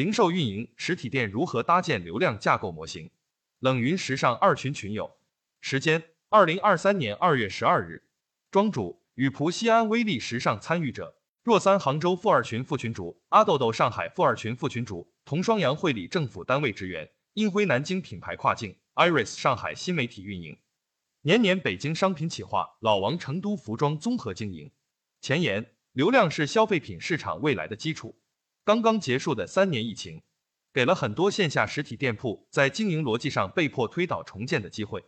零售运营实体店如何搭建流量架构模型？冷云时尚二群群友，时间：二零二三年二月十二日，庄主：雨蒲西安威力时尚参与者，若三杭州富二群副群主，阿豆豆上海富二群副群主，同双阳会理政府单位职员，英辉南京品牌跨境，Iris 上海新媒体运营。年年北京商品企划，老王成都服装综合经营。前言：流量是消费品市场未来的基础。刚刚结束的三年疫情，给了很多线下实体店铺在经营逻辑上被迫推倒重建的机会。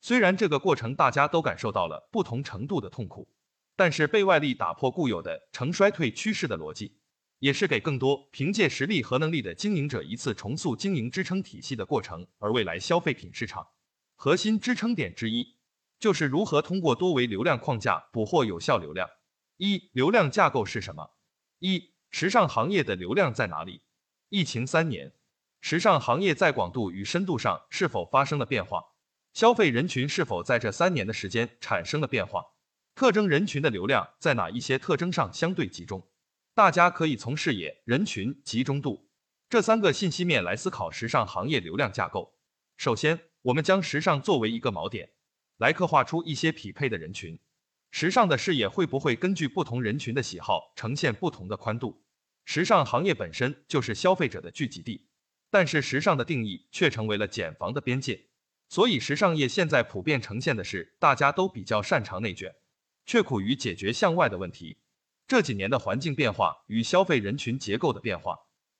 虽然这个过程大家都感受到了不同程度的痛苦，但是被外力打破固有的呈衰退趋势的逻辑，也是给更多凭借实力和能力的经营者一次重塑经营支撑体系的过程。而未来消费品市场核心支撑点之一。就是如何通过多维流量框架捕获有效流量。一、流量架构是什么？一、时尚行业的流量在哪里？疫情三年，时尚行业在广度与深度上是否发生了变化？消费人群是否在这三年的时间产生了变化？特征人群的流量在哪一些特征上相对集中？大家可以从视野、人群、集中度这三个信息面来思考时尚行业流量架构。首先，我们将时尚作为一个锚点。来刻画出一些匹配的人群，时尚的视野会不会根据不同人群的喜好呈现不同的宽度？时尚行业本身就是消费者的聚集地，但是时尚的定义却成为了茧房的边界，所以时尚业现在普遍呈现的是大家都比较擅长内卷，却苦于解决向外的问题。这几年的环境变化与消费人群结构的变化，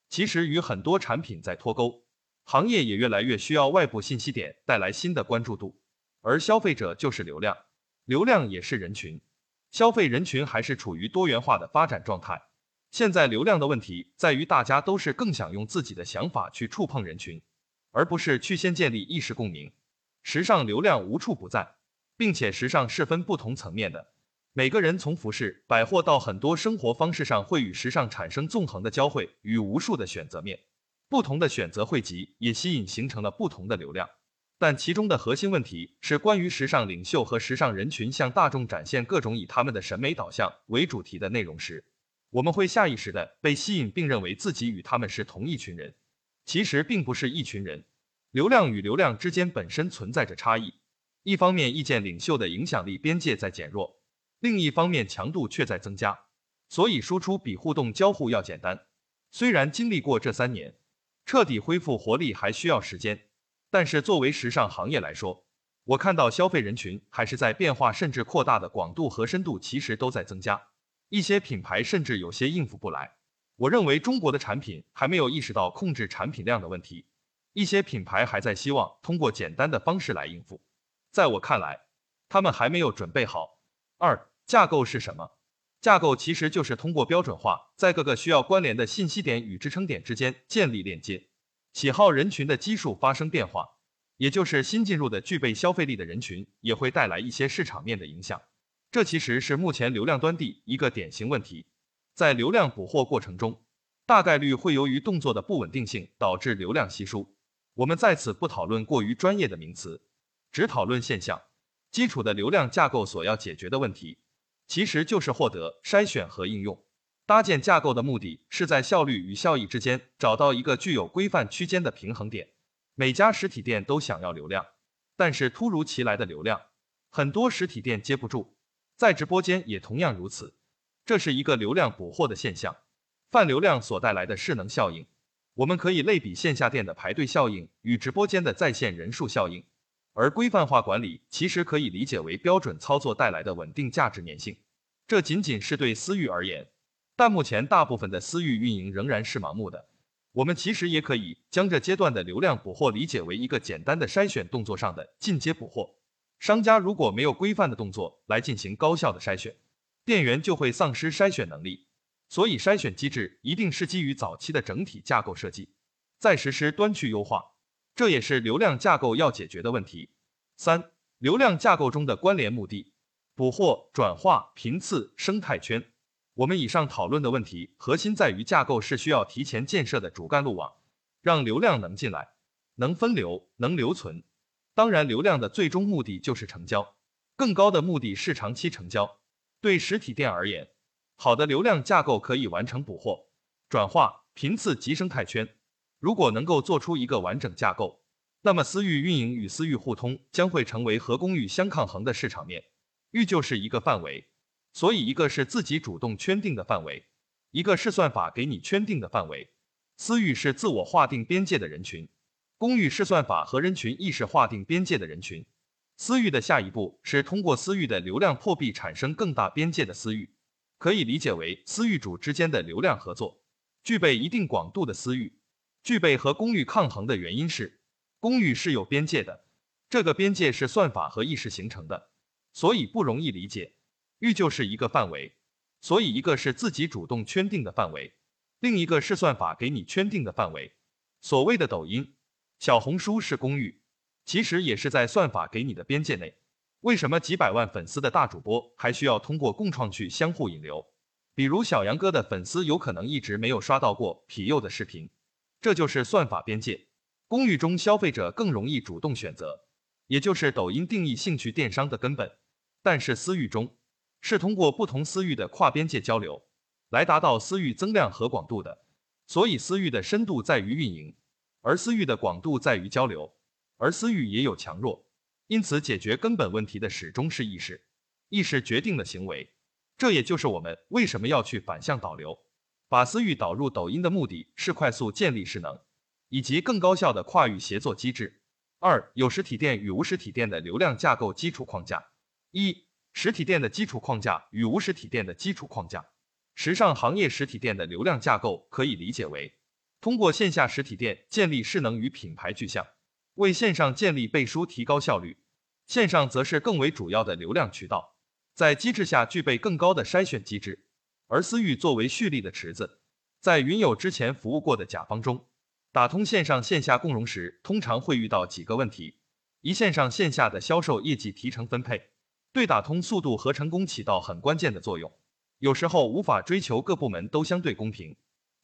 其实与很多产品在脱钩，行业也越来越需要外部信息点带来新的关注度。而消费者就是流量，流量也是人群，消费人群还是处于多元化的发展状态。现在流量的问题在于，大家都是更想用自己的想法去触碰人群，而不是去先建立意识共鸣。时尚流量无处不在，并且时尚是分不同层面的，每个人从服饰、百货到很多生活方式上，会与时尚产生纵横的交汇与无数的选择面，不同的选择汇集，也吸引形成了不同的流量。但其中的核心问题是关于时尚领袖和时尚人群向大众展现各种以他们的审美导向为主题的内容时，我们会下意识的被吸引，并认为自己与他们是同一群人。其实并不是一群人，流量与流量之间本身存在着差异。一方面，意见领袖的影响力边界在减弱；另一方面，强度却在增加。所以，输出比互动交互要简单。虽然经历过这三年，彻底恢复活力还需要时间。但是作为时尚行业来说，我看到消费人群还是在变化，甚至扩大的广度和深度其实都在增加。一些品牌甚至有些应付不来。我认为中国的产品还没有意识到控制产品量的问题，一些品牌还在希望通过简单的方式来应付。在我看来，他们还没有准备好。二、架构是什么？架构其实就是通过标准化，在各个需要关联的信息点与支撑点之间建立链接。喜好人群的基数发生变化，也就是新进入的具备消费力的人群也会带来一些市场面的影响。这其实是目前流量端地一个典型问题。在流量捕获过程中，大概率会由于动作的不稳定性导致流量稀疏。我们在此不讨论过于专业的名词，只讨论现象。基础的流量架构所要解决的问题，其实就是获得、筛选和应用。搭建架构的目的是在效率与效益之间找到一个具有规范区间的平衡点。每家实体店都想要流量，但是突如其来的流量，很多实体店接不住。在直播间也同样如此，这是一个流量捕获的现象。泛流量所带来的势能效应，我们可以类比线下店的排队效应与直播间的在线人数效应。而规范化管理其实可以理解为标准操作带来的稳定价值粘性。这仅仅是对私域而言。但目前大部分的私域运营仍然是盲目的。我们其实也可以将这阶段的流量捕获理解为一个简单的筛选动作上的进阶捕获。商家如果没有规范的动作来进行高效的筛选，店员就会丧失筛选能力。所以筛选机制一定是基于早期的整体架构设计，再实施端去优化。这也是流量架构要解决的问题。三、流量架构中的关联目的：捕获、转化、频次、生态圈。我们以上讨论的问题核心在于架构是需要提前建设的主干路网，让流量能进来，能分流，能留存。当然，流量的最终目的就是成交，更高的目的是长期成交。对实体店而言，好的流量架构可以完成捕获、转化、频次及生态圈。如果能够做出一个完整架构，那么私域运营与私域互通将会成为和公域相抗衡的市场面。域就是一个范围，所以一个是自己主动圈定的范围，一个是算法给你圈定的范围。私域是自我划定边界的人群，公域是算法和人群意识划定边界的人群。私域的下一步是通过私域的流量破壁产生更大边界的私域，可以理解为私域主之间的流量合作，具备一定广度的私域。具备和公域抗衡的原因是，公域是有边界的，这个边界是算法和意识形成的，所以不容易理解。域就是一个范围，所以一个是自己主动圈定的范围，另一个是算法给你圈定的范围。所谓的抖音、小红书是公域，其实也是在算法给你的边界内。为什么几百万粉丝的大主播还需要通过共创去相互引流？比如小杨哥的粉丝有可能一直没有刷到过皮佑的视频。这就是算法边界。公域中，消费者更容易主动选择，也就是抖音定义兴趣电商的根本。但是私域中，是通过不同私域的跨边界交流，来达到私域增量和广度的。所以私域的深度在于运营，而私域的广度在于交流。而私域也有强弱，因此解决根本问题的始终是意识，意识决定了行为。这也就是我们为什么要去反向导流。把私域导入抖音的目的是快速建立势能，以及更高效的跨域协作机制。二、有实体店与无实体店的流量架构基础框架。一、实体店的基础框架与无实体店的基础框架。时尚行业实体店的流量架构可以理解为，通过线下实体店建立势能与品牌具象，为线上建立背书提高效率，线上则是更为主要的流量渠道，在机制下具备更高的筛选机制。而私域作为蓄力的池子，在云友之前服务过的甲方中，打通线上线下共融时，通常会遇到几个问题：一、线上线下的销售业绩提成分配，对打通速度和成功起到很关键的作用，有时候无法追求各部门都相对公平。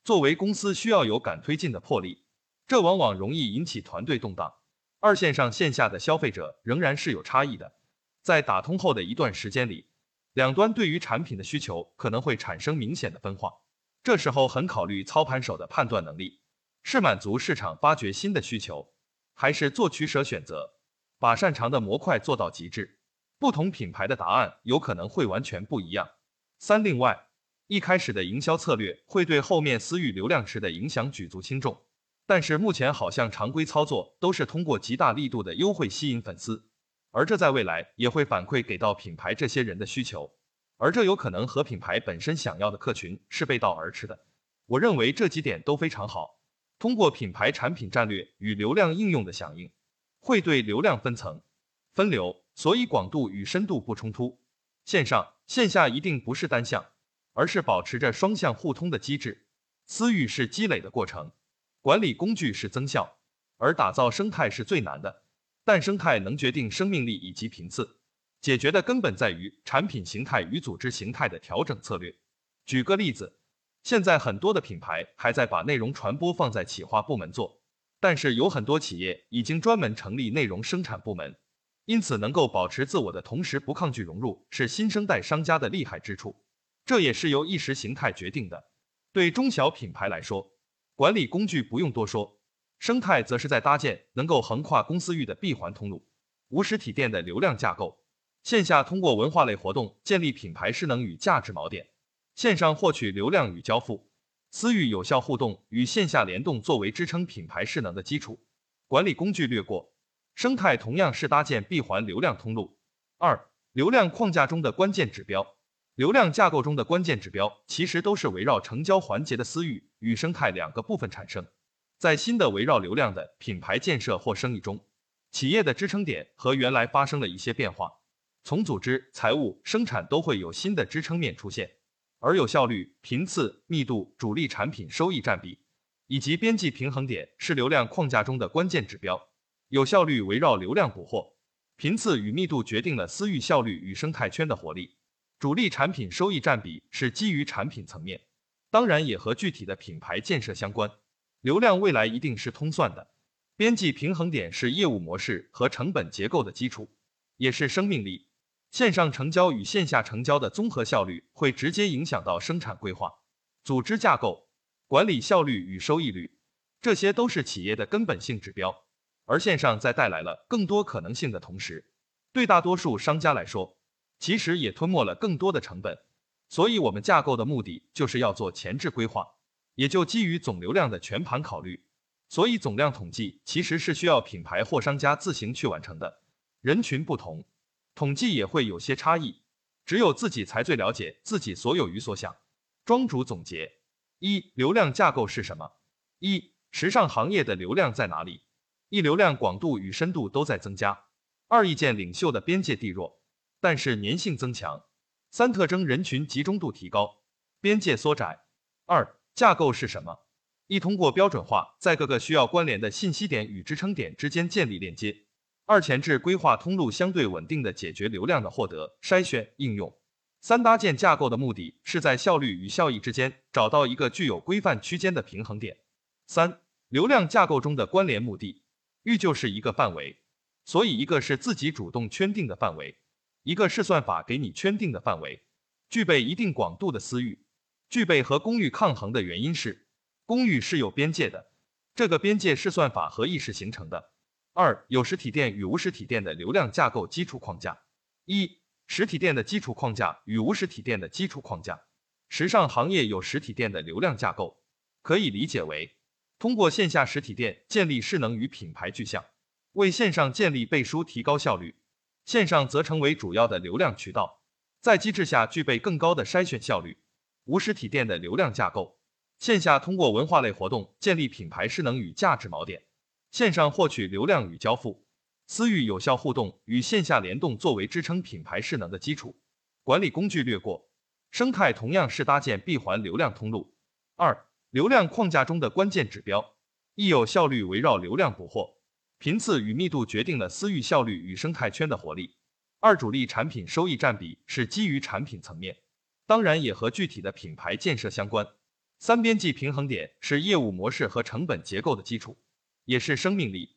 作为公司需要有敢推进的魄力，这往往容易引起团队动荡。二、线上线下的消费者仍然是有差异的，在打通后的一段时间里。两端对于产品的需求可能会产生明显的分化，这时候很考虑操盘手的判断能力，是满足市场发掘新的需求，还是做取舍选择，把擅长的模块做到极致。不同品牌的答案有可能会完全不一样。三，另外，一开始的营销策略会对后面私域流量池的影响举足轻重，但是目前好像常规操作都是通过极大力度的优惠吸引粉丝。而这在未来也会反馈给到品牌这些人的需求，而这有可能和品牌本身想要的客群是背道而驰的。我认为这几点都非常好。通过品牌产品战略与流量应用的响应，会对流量分层分流，所以广度与深度不冲突。线上线下一定不是单向，而是保持着双向互通的机制。私域是积累的过程，管理工具是增效，而打造生态是最难的。但生态能决定生命力以及频次，解决的根本在于产品形态与组织形态的调整策略。举个例子，现在很多的品牌还在把内容传播放在企划部门做，但是有很多企业已经专门成立内容生产部门，因此能够保持自我的同时不抗拒融入，是新生代商家的厉害之处。这也是由意识形态决定的。对中小品牌来说，管理工具不用多说。生态则是在搭建能够横跨公司域的闭环通路，无实体店的流量架构，线下通过文化类活动建立品牌势能与价值锚点，线上获取流量与交付，私域有效互动与线下联动作为支撑品牌势能的基础。管理工具略过，生态同样是搭建闭环流量通路。二、流量框架中的关键指标，流量架构中的关键指标其实都是围绕成交环节的私域与生态两个部分产生。在新的围绕流量的品牌建设或生意中，企业的支撑点和原来发生了一些变化，从组织、财务、生产都会有新的支撑面出现。而有效率、频次、密度、主力产品收益占比以及边际平衡点是流量框架中的关键指标。有效率围绕流量捕获，频次与密度决定了私域效率与生态圈的活力。主力产品收益占比是基于产品层面，当然也和具体的品牌建设相关。流量未来一定是通算的，边际平衡点是业务模式和成本结构的基础，也是生命力。线上成交与线下成交的综合效率会直接影响到生产规划、组织架构、管理效率与收益率，这些都是企业的根本性指标。而线上在带来了更多可能性的同时，对大多数商家来说，其实也吞没了更多的成本。所以，我们架构的目的就是要做前置规划，也就基于总流量的全盘考虑。所以，总量统计其实是需要品牌或商家自行去完成的。人群不同，统计也会有些差异。只有自己才最了解自己所有与所想。庄主总结：一、流量架构是什么？一、时尚行业的流量在哪里？一、流量广度与深度都在增加。二、意见领袖的边界地弱，但是粘性增强。三、特征人群集中度提高，边界缩窄。二、架构是什么？一、通过标准化，在各个需要关联的信息点与支撑点之间建立链接。二、前置规划通路，相对稳定的解决流量的获得、筛选、应用。三、搭建架构的目的是在效率与效益之间找到一个具有规范区间的平衡点。三、流量架构中的关联目的，欲就是一个范围，所以一个是自己主动圈定的范围，一个是算法给你圈定的范围。具备一定广度的私域，具备和公域抗衡的原因是，公域是有边界的，这个边界是算法和意识形成的。二、有实体店与无实体店的流量架构基础框架。一、实体店的基础框架与无实体店的基础框架。时尚行业有实体店的流量架构，可以理解为通过线下实体店建立势能与品牌具象，为线上建立背书，提高效率。线上则成为主要的流量渠道，在机制下具备更高的筛选效率。无实体店的流量架构，线下通过文化类活动建立品牌势能与价值锚点。线上获取流量与交付，私域有效互动与线下联动作为支撑品牌势能的基础。管理工具略过，生态同样是搭建闭环流量通路。二、流量框架中的关键指标，一有效率围绕流量捕获，频次与密度决定了私域效率与生态圈的活力。二、主力产品收益占比是基于产品层面，当然也和具体的品牌建设相关。三、边际平衡点是业务模式和成本结构的基础。也是生命力。